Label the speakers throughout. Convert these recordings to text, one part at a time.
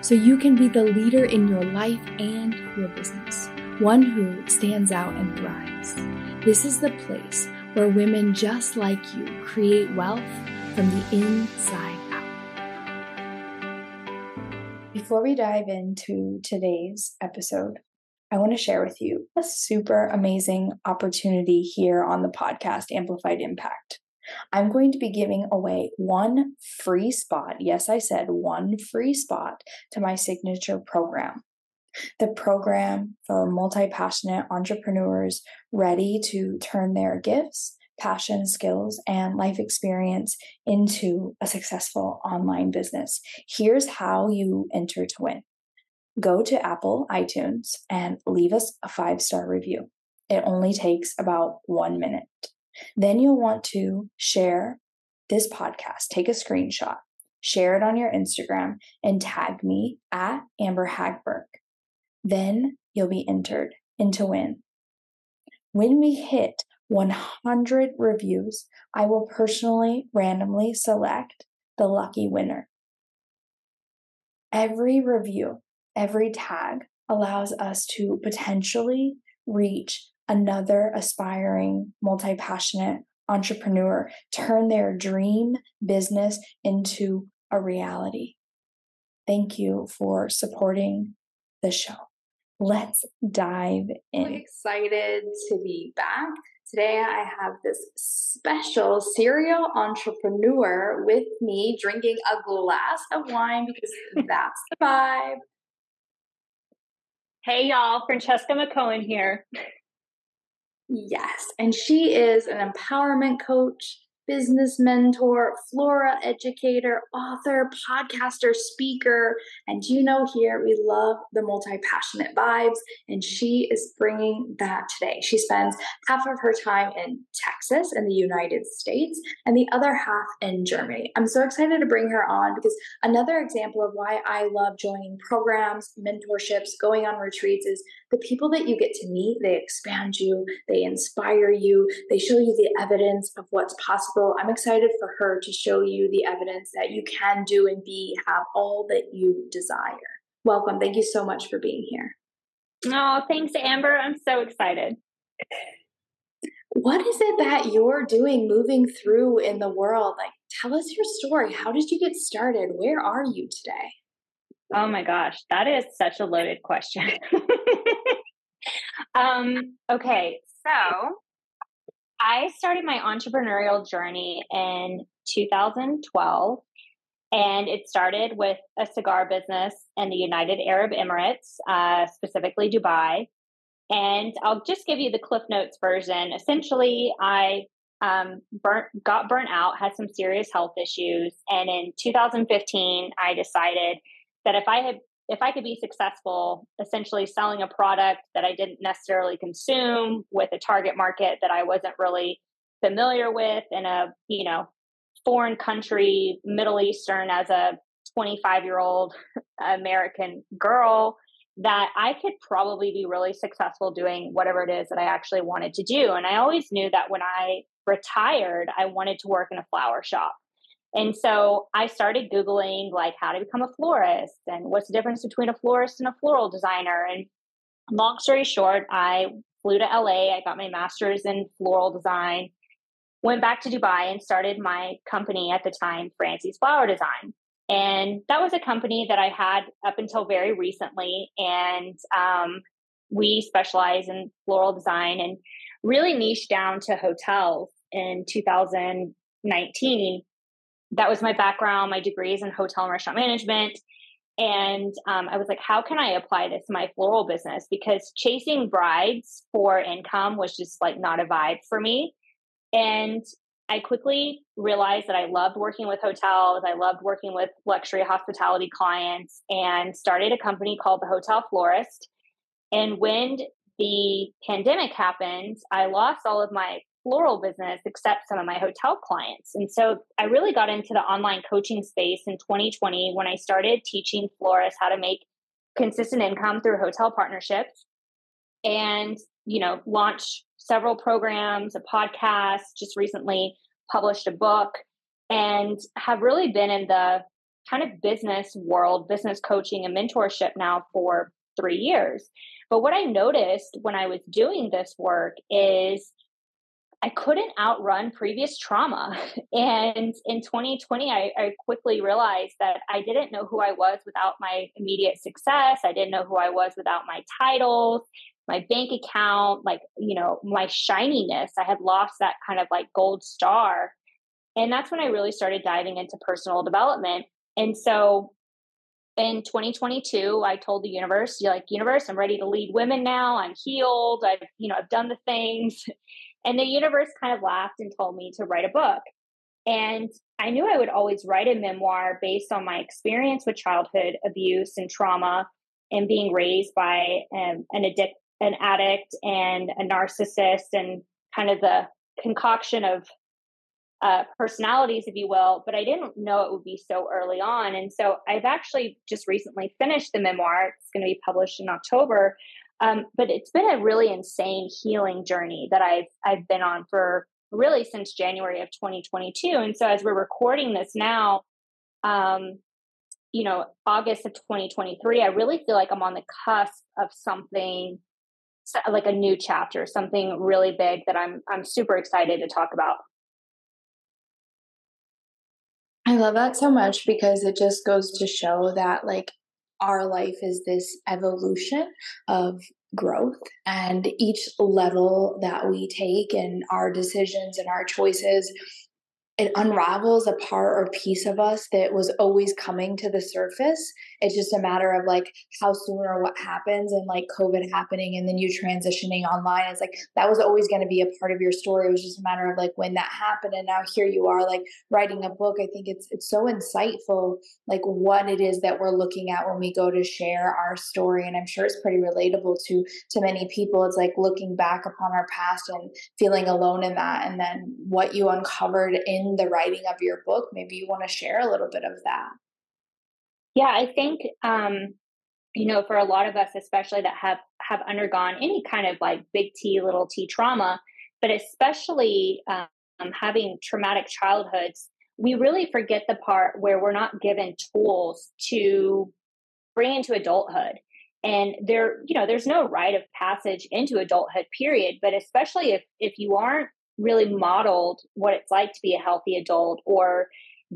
Speaker 1: so you can be the leader in your life and your business, one who stands out and thrives. This is the place where women just like you create wealth from the inside out. Before we dive into today's episode, I want to share with you a super amazing opportunity here on the podcast Amplified Impact. I'm going to be giving away one free spot. Yes, I said one free spot to my signature program. The program for multi passionate entrepreneurs ready to turn their gifts, passion, skills, and life experience into a successful online business. Here's how you enter to win go to Apple iTunes and leave us a five star review. It only takes about one minute. Then you'll want to share this podcast, take a screenshot, share it on your Instagram, and tag me at Amber Hagberg. Then you'll be entered into win. When we hit 100 reviews, I will personally randomly select the lucky winner. Every review, every tag allows us to potentially reach another aspiring, multi passionate entrepreneur turn their dream business into a reality. Thank you for supporting the show. Let's dive in.
Speaker 2: I'm excited to be back. Today, I have this special serial entrepreneur with me drinking a glass of wine because that's the vibe.
Speaker 3: Hey, y'all, Franceska Mccaughan here.
Speaker 2: Yes. And she is an empowerment coach, business mentor, flora educator, author, podcaster, speaker. And you know, here we love the multi passionate vibes, and she is bringing that today. She spends half of her time in Texas in the United States and the other half in Germany. I'm so excited to bring her on because another example of why I love joining programs, mentorships, going on retreats is the people that you get to meet, they expand you, they inspire you, they show you the evidence of what's possible. I'm excited for her to show you the evidence that you can do and be, have all that you desire. Welcome. Thank you so much for being here.
Speaker 3: Oh, thanks, Amber. I'm so excited.
Speaker 2: What is it that you're doing moving through in the world? Like, tell us your story. How did you get started? Where are you today?
Speaker 3: Oh my gosh, that is such a loaded question. um, okay, so I started my entrepreneurial journey in 2012, and it started with a cigar business in the United Arab Emirates, uh, specifically Dubai. And I'll just give you the Cliff Notes version. Essentially, I um, burnt, got burnt out, had some serious health issues, and in 2015, I decided that if I had if I could be successful essentially selling a product that I didn't necessarily consume with a target market that I wasn't really familiar with in a, you know, foreign country, Middle Eastern as a 25 year old American girl, that I could probably be really successful doing whatever it is that I actually wanted to do. And I always knew that when I retired, I wanted to work in a flower shop. And so I started Googling like how to become a florist and what's the difference between a florist and a floral designer. And long story short, I flew to LA. I got my master's in floral design, went back to Dubai and started my company at the time, Francie's Flower Design. And that was a company that I had up until very recently. And um, we specialize in floral design and really niche down to hotels in 2019 that was my background. My degree is in hotel and restaurant management. And um, I was like, how can I apply this to my floral business? Because chasing brides for income was just like not a vibe for me. And I quickly realized that I loved working with hotels. I loved working with luxury hospitality clients and started a company called the Hotel Florist. And when the pandemic happened, I lost all of my floral business except some of my hotel clients. And so I really got into the online coaching space in 2020 when I started teaching florists how to make consistent income through hotel partnerships and, you know, launch several programs, a podcast, just recently published a book and have really been in the kind of business world, business coaching and mentorship now for 3 years. But what I noticed when I was doing this work is I couldn't outrun previous trauma. And in 2020, I, I, quickly realized that I didn't know who I was without my immediate success. I didn't know who I was without my titles, my bank account, like, you know, my shininess. I had lost that kind of like gold star. And that's when I really started diving into personal development. And so in 2022 i told the universe like universe i'm ready to lead women now i'm healed i've you know i've done the things and the universe kind of laughed and told me to write a book. And I knew I would always write a memoir based on my experience with childhood abuse and trauma and being raised by um, an addict, an addict and a narcissist and kind of the concoction of uh, personalities, if you will. But I didn't know it would be so early on. And so I've actually just recently finished the memoir. It's going to be published in October. Um, but it's been a really insane healing journey that I've I've been on for really since January of 2022. And so as we're recording this now, um, you know, August of 2023, I really feel like I'm on the cusp of something like a new chapter, something really big that I'm I'm super excited to talk about.
Speaker 1: I love that so much because it just goes to show that like our life is this evolution of growth and each level that we take and our decisions and our choices it unravels a part or piece of us that was always coming to the surface. It's just a matter of like how soon or what happens and like COVID happening and then you transitioning online. It's like that was always going to be a part of your story. It was just a matter of like when that happened and now here you are like writing a book. I think it's it's so insightful like what it is that we're looking at when we go to share our story and I'm sure it's pretty relatable to to many people. It's like looking back upon our past and feeling alone in that and then what you uncovered in in the writing of your book. Maybe you want to share a little bit of that.
Speaker 3: Yeah, I think um, you know, for a lot of us, especially that have have undergone any kind of like big T, little T trauma, but especially um, having traumatic childhoods, we really forget the part where we're not given tools to bring into adulthood. And there, you know, there's no rite of passage into adulthood, period. But especially if if you aren't really modeled what it's like to be a healthy adult or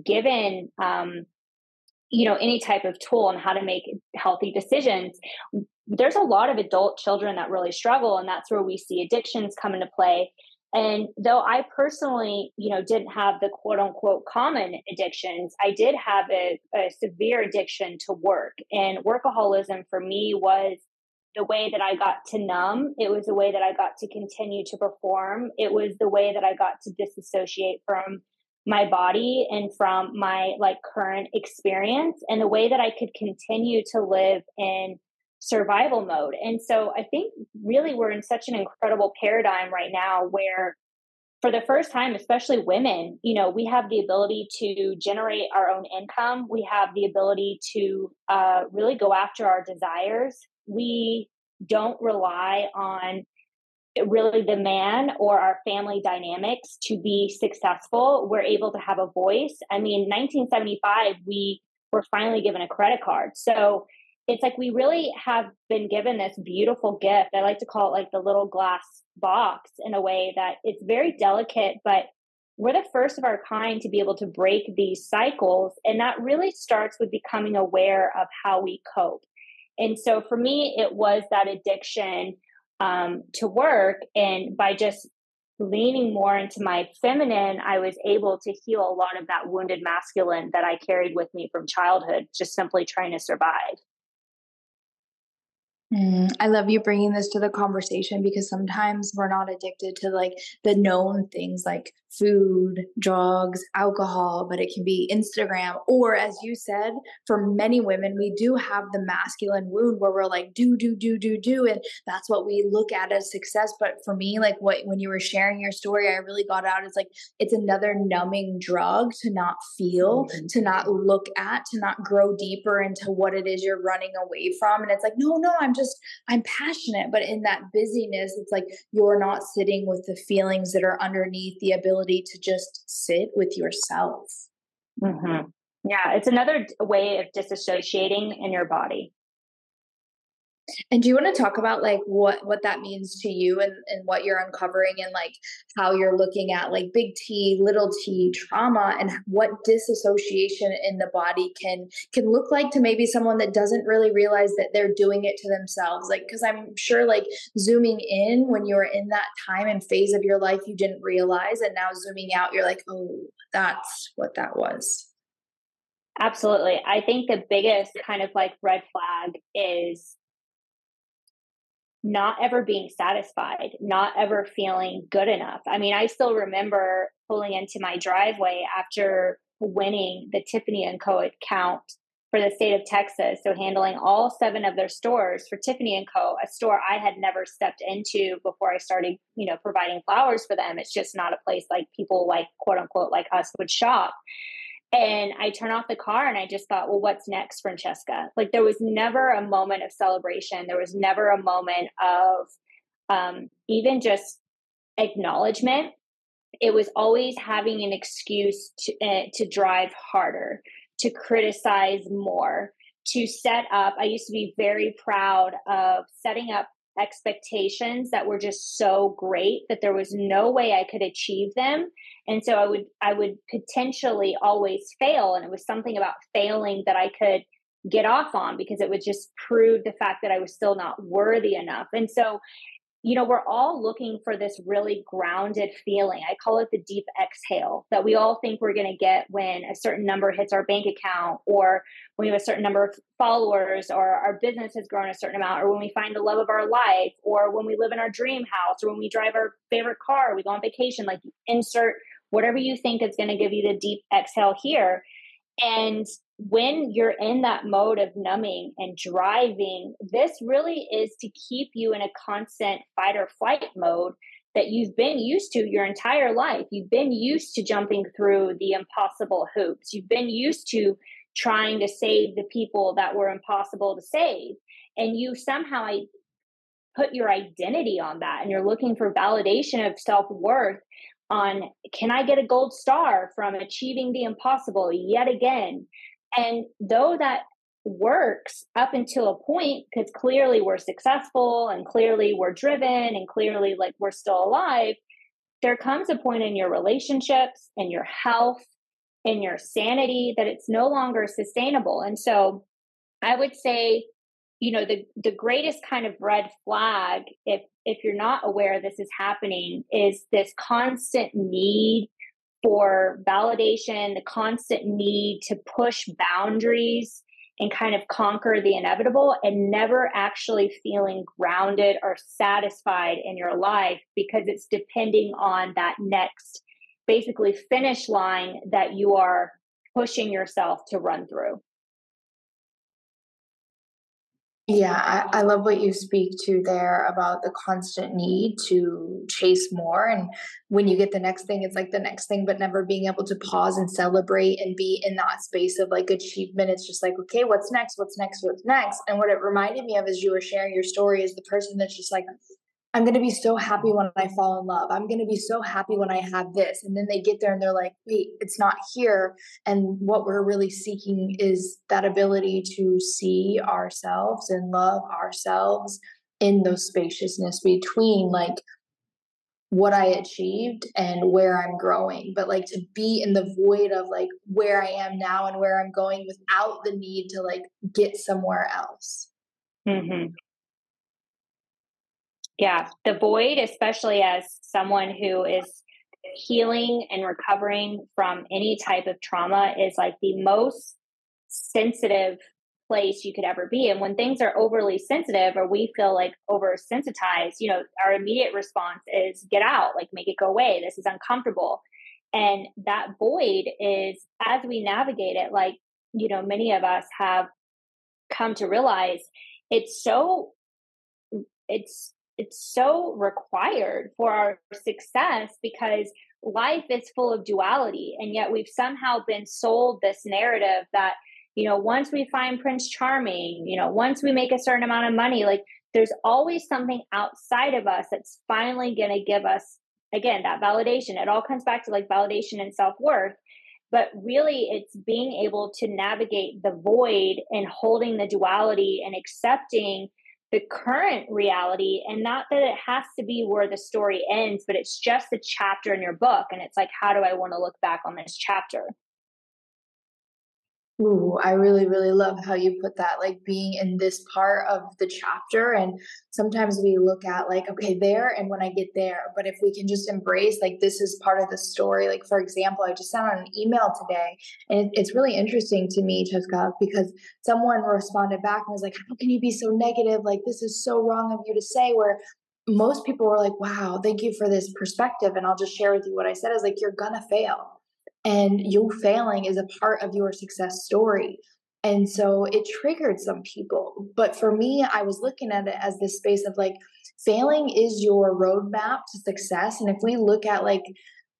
Speaker 3: given um, you know any type of tool on how to make healthy decisions there's a lot of adult children that really struggle and that's where we see addictions come into play. And though i personally you know didn't have the quote unquote common addictions i did have a, a severe addiction to work and workaholism for me was the way that I got to numb. It was the way that I got to continue to perform. It was the way that I got to disassociate from my body and from my like current experience and the way that I could continue to live in survival mode. And so I think really we're in such an incredible paradigm right now where for the first time, especially women, you know, we have the ability to generate our own income. We have the ability to uh, really go after our desires we don't rely on eh, really the man or our family dynamics to be successful. We're able to have a voice. I mean, 1975, we were finally given a credit card. So it's like we really have been given this beautiful gift. I like to call it like the little glass box in a way that it's very delicate, but we're the first of our kind to be able to break these cycles. And that really starts with becoming aware of how we cope. And so for me, it was that addiction um, to work. And by just leaning more into my feminine, I was able to heal a lot of that wounded masculine that I carried with me from childhood, just simply trying to survive.
Speaker 1: Mm, I love you bringing this to the conversation because sometimes we're not addicted to like the known things like food, drugs, alcohol, but it can be Instagram. Or, as you said, for many women, we do have the masculine wound where we're like, do, do, do, do, do. And that's what we look at as success. But for me, like what when you were sharing your story, I really got out is like, it's another numbing drug to not feel, mm-hmm. to not look at, to not grow deeper into what it is you're running away from. And it's like, no, no, I'm just, I'm passionate. But in that busyness, it's like you're not sitting with the feelings that are underneath the ability to just sit with yourself.
Speaker 3: Mm-hmm. Yeah, it's another way of disassociating in your body.
Speaker 1: And do you want to talk about like what what that means to you and and what you're uncovering and like how you're looking at like big T, little T trauma and what disassociation in the body can can look like to maybe someone that doesn't really realize that they're doing it to themselves. Like cuz I'm sure like zooming in when you were in that time and phase of your life you didn't realize and now zooming out you're like, "Oh, that's what that was."
Speaker 3: Absolutely. I think the biggest kind of like red flag is not ever being satisfied, not ever feeling good enough. I mean, I still remember pulling into my driveway after winning the Tiffany and Co account for the state of Texas, so handling all seven of their stores for Tiffany and Co, a store I had never stepped into before I started, you know, providing flowers for them. It's just not a place like people like quote unquote like us would shop. And I turn off the car and I just thought, well, what's next, Franceska? Like there was never a moment of celebration. There was never a moment of um, even just acknowledgement. It was always having an excuse to, uh, to drive harder, to criticize more, to set up. I used to be very proud of setting up expectations that were just so great that there was no way I could achieve them. And so I would I would potentially always fail and it was something about failing that I could get off on because it would just prove the fact that I was still not worthy enough. And so you know, we're all looking for this really grounded feeling. I call it the deep exhale that we all think we're going to get when a certain number hits our bank account, or when we have a certain number of followers, or our business has grown a certain amount, or when we find the love of our life, or when we live in our dream house, or when we drive our favorite car, we go on vacation. Like, insert whatever you think is going to give you the deep exhale here. And when you're in that mode of numbing and driving, this really is to keep you in a constant fight or flight mode that you've been used to your entire life. You've been used to jumping through the impossible hoops. You've been used to trying to save the people that were impossible to save. And you somehow put your identity on that and you're looking for validation of self worth on can I get a gold star from achieving the impossible yet again? And though that works up until a point, because clearly we're successful and clearly we're driven and clearly like we're still alive, there comes a point in your relationships and your health and your sanity that it's no longer sustainable. And so I would say, you know, the the greatest kind of red flag, if if you're not aware this is happening, is this constant need for validation, the constant need to push boundaries and kind of conquer the inevitable and never actually feeling grounded or satisfied in your life because it's depending on that next basically finish line that you are pushing yourself to run through.
Speaker 1: Yeah, I, I love what you speak to there about the constant need to chase more. And when you get the next thing, it's like the next thing, but never being able to pause and celebrate and be in that space of like achievement. It's just like, okay, what's next? What's next? What's next? And what it reminded me of as you were sharing your story is the person that's just like, I'm going to be so happy when I fall in love. I'm going to be so happy when I have this. And then they get there and they're like, wait, it's not here. And what we're really seeking is that ability to see ourselves and love ourselves in those spaciousness between like what I achieved and where I'm growing, but like to be in the void of like where I am now and where I'm going without the need to like get somewhere else.
Speaker 3: Mm-hmm. Yeah, the void, especially as someone who is healing and recovering from any type of trauma, is like the most sensitive place you could ever be. And when things are overly sensitive or we feel like oversensitized, you know, our immediate response is get out, like make it go away. This is uncomfortable. And that void is as we navigate it, like, you know, many of us have come to realize it's so it's it's so required for our success because life is full of duality and yet we've somehow been sold this narrative that you know once we find prince charming you know once we make a certain amount of money like there's always something outside of us that's finally going to give us again that validation. It all comes back to like validation and self-worth but really it's being able to navigate the void and holding the duality and accepting the current reality and not that it has to be where the story ends but it's just a chapter in your book and it's like how do i want to look back on this chapter
Speaker 1: Ooh, I really, really love how you put that, like being in this part of the chapter. And sometimes we look at, like, okay, there, and when I get there. But if we can just embrace, like, this is part of the story. Like, for example, I just sent out an email today, and it's really interesting to me, Cheska, because someone responded back and was like, how can you be so negative? Like, this is so wrong of you to say, where most people were like, wow, thank you for this perspective. And I'll just share with you what I said is like, you're gonna fail and you failing is a part of your success story. And so it triggered some people. But for me, I was looking at it as this space of like, failing is your roadmap to success. And if we look at like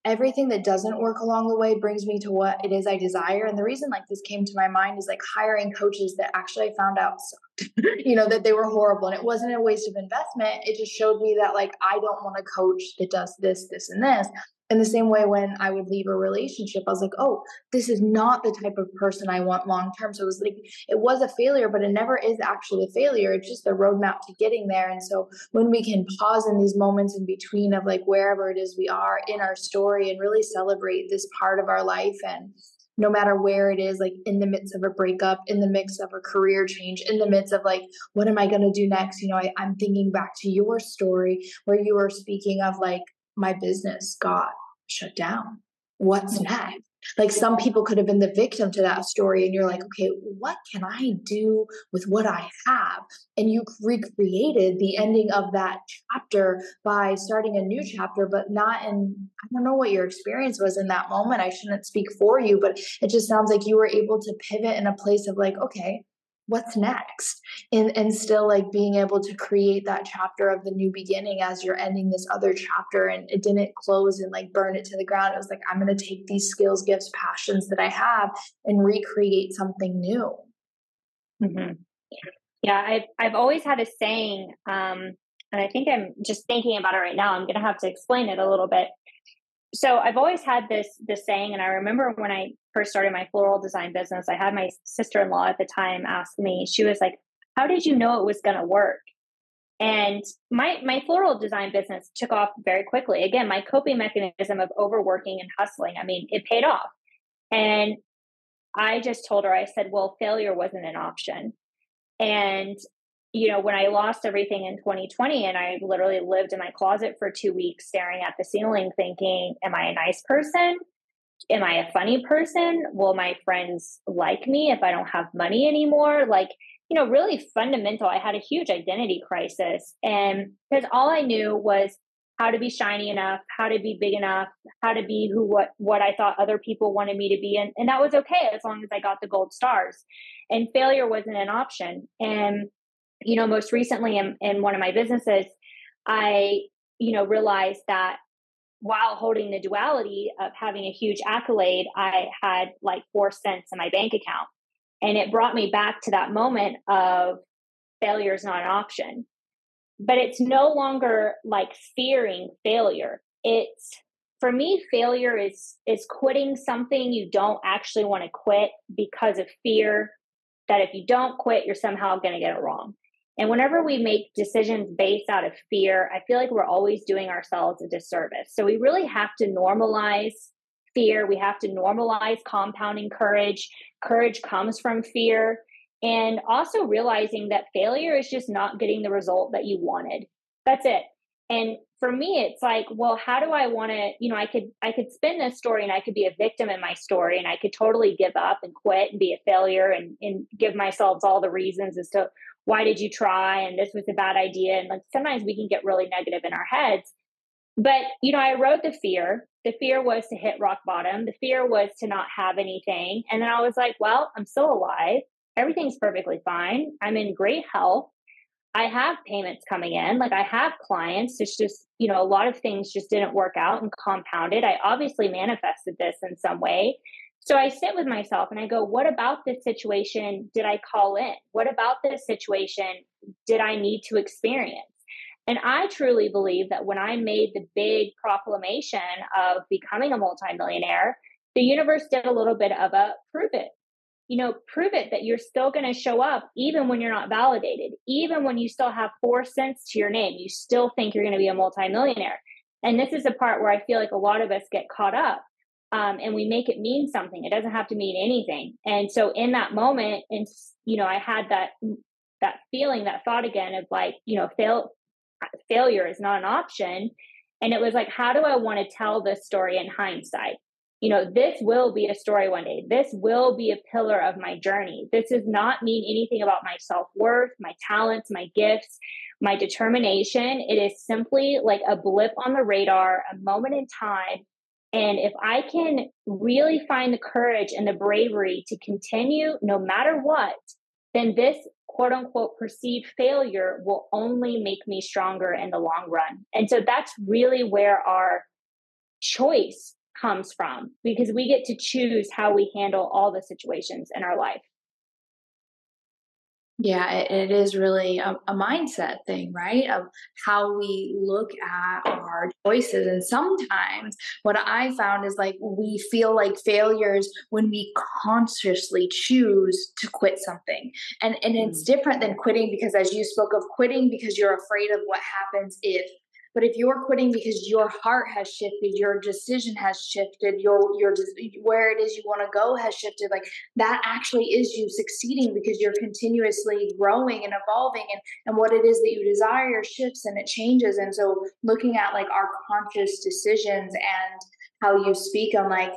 Speaker 1: everything that doesn't work along the way brings me to what it is I desire. And the reason like this came to my mind is like hiring coaches that actually I found out you know, that they were horrible. And it wasn't a waste of investment. It just showed me that like I don't want a coach that does this, this, and this in the same way when i would leave a relationship i was like oh this is not the type of person i want long term. So it was like it was a failure but it never is actually a failure. It's just the roadmap to getting there. And so when we can pause in these moments in between of like wherever it is we are in our story and really celebrate this part of our life and no matter where it is, like in the midst of a breakup, in the midst of a career change, in the midst of like, what am I going to do next? You know, I, I'm thinking back to your story where you were speaking of like, my business got shut down. What's mm. next? Like some people could have been the victim to that story, and you're like, okay, what can I do with what I have? And you recreated the ending of that chapter by starting a new chapter, but not in, I don't know what your experience was in that moment. I shouldn't speak for you, but it just sounds like you were able to pivot in a place of like, okay, what's next? And and still like being able to create that chapter of the new beginning as you're ending this other chapter and it didn't close and like burn it to the ground. It was like i'm going to take these skills gifts passions that i have and recreate something new.
Speaker 3: Mm-hmm. yeah i've i've always had a saying um and i think i'm just thinking about it right now. I'm going to have to explain it a little bit so I've always had this this saying, and I remember when I first started my floral design business, I had my sister in law at the time ask me, she was like, "How did you know it was going to work?" And my my floral design business took off very quickly. Again, my coping mechanism of overworking and hustling, I mean, it paid off. And I just told her, I said, "Well, failure wasn't an option." And you know, when I lost everything in 2020 and I literally lived in my closet for two weeks staring at the ceiling thinking, am I a nice person? Am I a funny person? Will my friends like me if I don't have money anymore? Like, you know, really fundamental. I had a huge identity crisis. And because all I knew was how to be shiny enough, how to be big enough, how to be who what what I thought other people wanted me to be. And, and that was okay as long as I got the gold stars. And failure wasn't an option. And you know, most recently in, in one of my businesses, I, you know, realized that while holding the duality of having a huge accolade, I had like four cents in my bank account. And it brought me back to that moment of failure is not an option. But it's no longer like fearing failure. It's for me, failure is is quitting something you don't actually want to quit because of fear that if you don't quit, you're somehow going to get it wrong. And whenever we make decisions based out of fear, I feel like we're always doing ourselves a disservice. So we really have to normalize fear. We have to normalize compounding courage. Courage comes from fear. And also realizing that failure is just not getting the result that you wanted. That's it. And for me, it's like, well, how do I want to, you know, I could I could spin this story and I could be a victim in my story and I could totally give up and quit and be a failure and, and give myself all the reasons as to why did you try and this was a bad idea and like sometimes we can get really negative in our heads but you know i wrote the fear The fear was to hit rock bottom. The fear was to not have anything. And then I was like, well, I'm still alive. Everything's perfectly fine. I'm in great health. I have payments coming in. Like I have clients. It's just, you know, a lot of things just didn't work out and compounded. I obviously manifested this in some way. So I sit with myself and I go, what about this situation did I call in? What about this situation did I need to experience? And I truly believe that when I made the big proclamation of becoming a multimillionaire, the universe did a little bit of a prove it. You know, prove it that you're still going to show up even when you're not validated, even when you still have four cents to your name, you still think you're going to be a multimillionaire. And this is the part where I feel like a lot of us get caught up um, and we make it mean something. It doesn't have to mean anything. And so in that moment, and you know, I had that that feeling, that thought again of like, you know, fail failure is not an option. And it was like, how do I want to tell this story in hindsight? You know, this will be a story one day. This will be a pillar of my journey. This does not mean anything about my self worth, my talents, my gifts, my determination. It is simply like a blip on the radar, a moment in time and if I can really find the courage and the bravery to continue no matter what, then this quote unquote perceived failure will only make me stronger in the long run. And so that's really where our choice comes from because we get to choose how we handle all the situations in our life.
Speaker 1: Yeah, it, it is really a, a, mindset thing, right? Of how we look at our choices. And sometimes what I found is like we feel like failures when we consciously choose to quit something. And and it's mm. different than quitting because as you spoke of quitting because you're afraid of what happens if but if you're quitting because your heart has shifted, your decision has shifted, your your where it is you want to go has shifted, like that actually is you succeeding because you're continuously growing and evolving and and what it is that you desire shifts and it changes. And so looking at like our conscious decisions and how you speak on like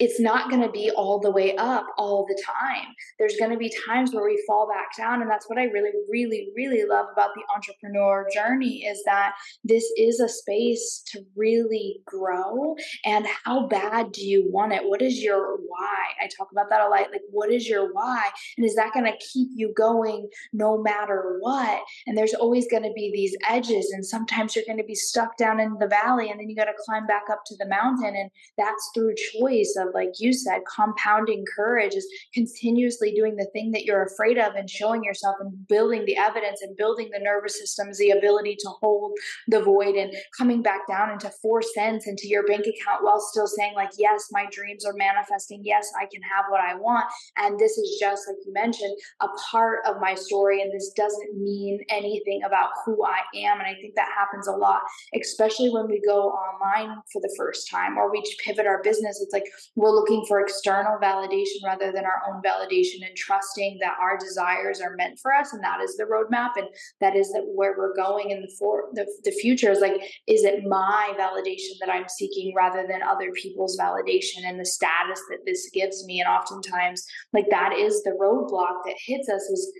Speaker 1: it's not going to be all the way up all the time. There's going to be times where we fall back down. And that's what I really, really, really love about the entrepreneur journey is that this is a space to really grow. And how bad do you want it? What is your why? I talk about that a lot. Like, what is your why? And is that going to keep you going no matter what? And there's always going to be these edges. And sometimes you're going to be stuck down in the valley and then you got to climb back up to the mountain. And that's through choice of like you said, compounding courage is continuously doing the thing that you're afraid of and showing yourself and building the evidence and building the nervous systems, the ability to hold the void and coming back down into four cents into your bank account while still saying, like, yes, my dreams are manifesting. Yes, I can have what I want. And this is just, like you mentioned, a part of my story. And this doesn't mean anything about who I am. And I think that happens a lot, especially when we go online for the first time or we pivot our business. It's like, we're looking for external validation rather than our own validation and trusting that our desires are meant for us and that is the roadmap and that is that where we're going in the for the, the future is like is it my validation that i'm seeking rather than other people's validation and the status that this gives me? And oftentimes like that is the roadblock that hits us is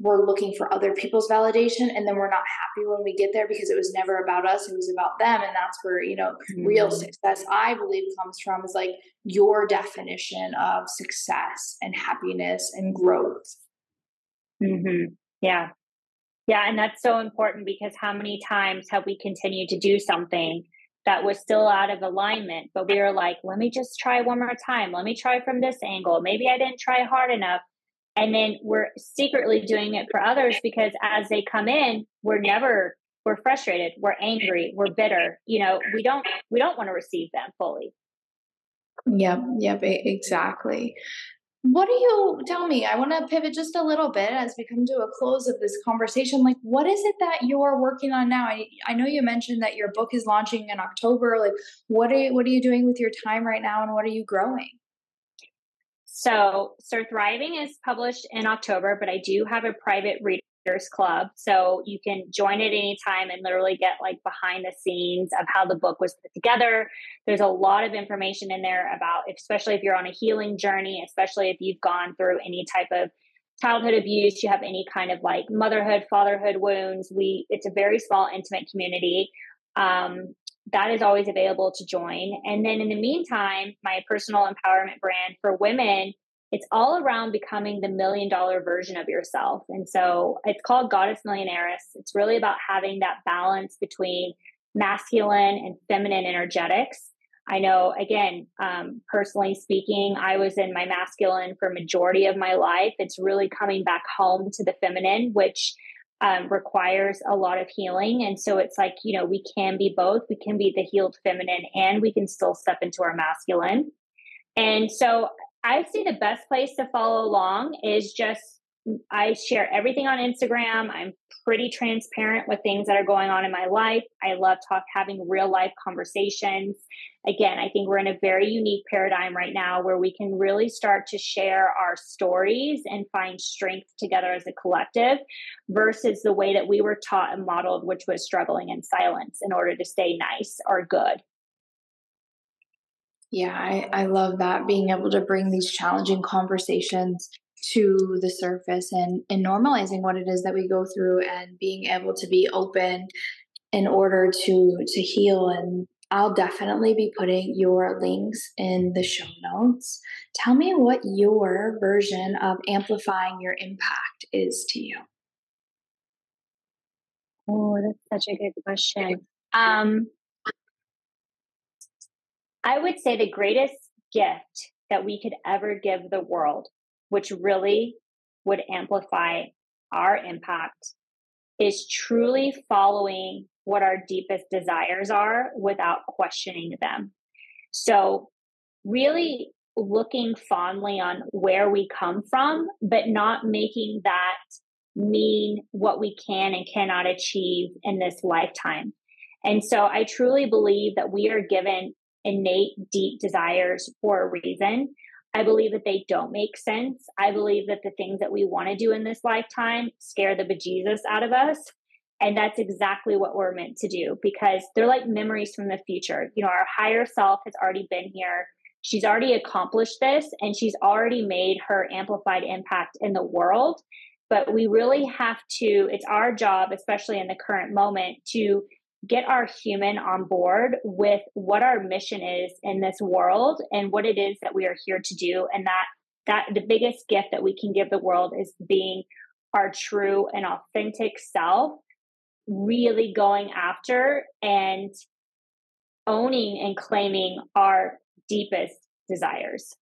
Speaker 1: we're looking for other people's validation and then we're not happy when we get there because it was never about us it was about them and that's where you know mm-hmm. real success i believe comes from is like your definition of success and happiness and growth.
Speaker 3: Mm-hmm. yeah. Yeah and that's so important because how many times have we continued to do something that was still out of alignment but we were like let me just try one more time. Let me try from this angle. Maybe i didn't try hard enough and then we're secretly doing it for others because as they come in we're never we're frustrated we're angry we're bitter you know we don't we don't want to receive them fully.
Speaker 1: Yep yep exactly. What do you tell me i want to pivot just a little bit as we come to a close of this conversation like what is it that you're working on now? I, I know you mentioned that your book is launching in october like what are you, what are you doing with your time right now and what are you growing
Speaker 3: so, SurThriving is published in October, but I do have a private readers club. So you can join at any time and literally get like behind the scenes of how the book was put together. There's a lot of information in there about, especially if you're on a healing journey, especially if you've gone through any type of childhood abuse, you have any kind of like motherhood, fatherhood wounds. We, it's a very small, intimate community. Um, that is always available to join. And then in the meantime, my personal empowerment brand for women, it's all around becoming the million dollar version of yourself. And so it's called Goddess Millionaires. It's really about having that balance between masculine and feminine energetics. I know, again, um, personally speaking, I was in my masculine for majority of my life. It's really coming back home to the feminine, which um, requires a lot of healing. And so it's like, you know, we can be both. We can be the healed feminine and we can still step into our masculine. And so I'd say the best place to follow along is just I share everything on Instagram. I'm pretty transparent with things that are going on in my life. I love talk having real life conversations. Again, I think we're in a very unique paradigm right now where we can really start to share our stories and find strength together as a collective versus the way that we were taught and modeled, which was struggling in silence in order to stay nice or good.
Speaker 1: Yeah, I, I love that being able to bring these challenging conversations to the surface and, and normalizing what it is that we go through and being able to be open in order to to heal and I'll definitely be putting your links in the show notes. Tell me what your version of amplifying your impact is to you.
Speaker 3: Oh, that's such a good question. Um, I would say the greatest gift that we could ever give the world which really would amplify our impact, is truly following what our deepest desires are without questioning them. So, really looking fondly on where we come from, but not making that mean what we can and cannot achieve in this lifetime. And so I truly believe that we are given innate deep desires for a reason. I believe that they don't make sense. I believe that the things that we want to do in this lifetime scare the bejesus out of us. And that's exactly what we're meant to do because they're like memories from the future. You know, our higher self has already been here. She's already accomplished this and she's already made her amplified impact in the world. But we really have to, it's our job, especially in the current moment, to get our human on board with what our mission is in this world and what it is that we are here to do and that that the biggest gift that we can give the world is being our true and authentic self really going after and owning and claiming our deepest desires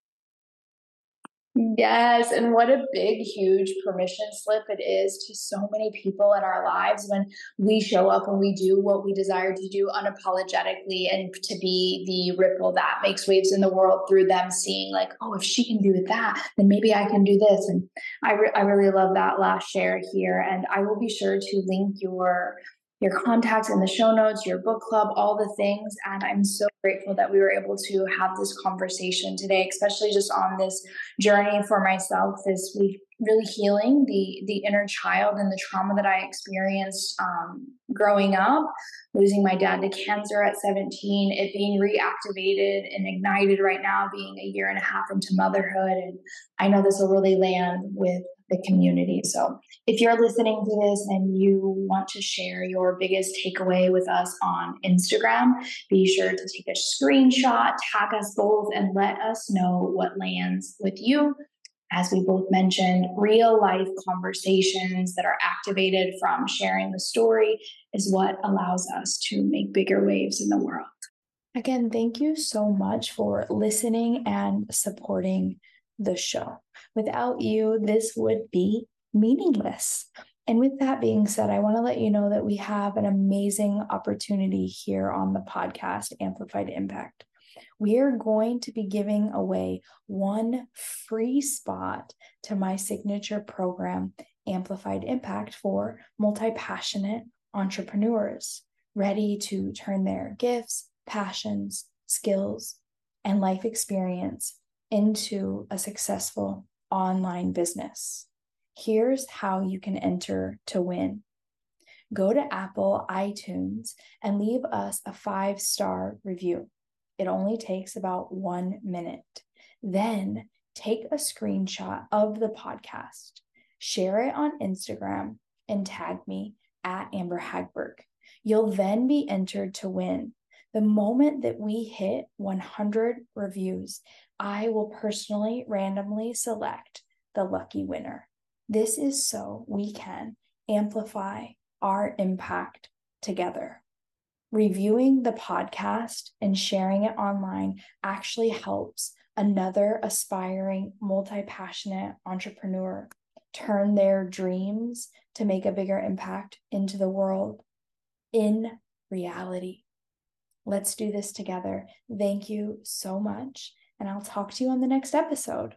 Speaker 1: Yes, and what a big, huge permission slip it is to so many people in our lives when we show up and we do what we desire to do unapologetically and to be the ripple that makes waves in the world through them seeing, like, oh, if she can do that, then maybe I can do this. And I, re- I really love that last share here. And I will be sure to link your your contacts in the show notes, your book club, all the things. And I'm so grateful that we were able to have this conversation today, especially just on this journey for myself this week, really healing the the inner child and the trauma that I experienced um, growing up, losing my dad to cancer at 17, it being reactivated and ignited right now, being a year and a half into motherhood. And I know this will really land with the community. So if you're listening to this and you want to share your biggest takeaway with us on Instagram, be sure to take a screenshot, tag us both, and let us know what lands with you. As we both mentioned, real life conversations that are activated from sharing the story is what allows us to make bigger waves in the world. Again, thank you so much for listening and supporting the show. Without you, this would be meaningless. And with that being said, I want to let you know that we have an amazing opportunity here on the podcast, Amplified Impact. We are going to be giving away one free spot to my signature program, Amplified Impact, for multi passionate entrepreneurs ready to turn their gifts, passions, skills, and life experience into a successful online business. Here's how you can enter to win. Go to Apple iTunes and leave us a five star review. It only takes about one minute. Then take a screenshot of the podcast, share it on Instagram, and tag me at Amber Hagberg. You'll then be entered to win The moment that we hit 100 reviews, I will personally randomly select the lucky winner. This is so we can amplify our impact together. Reviewing the podcast and sharing it online actually helps another aspiring, multi passionate entrepreneur turn their dreams to make a bigger impact into the world in reality. Let's do this together. Thank you so much. And I'll talk to you on the next episode.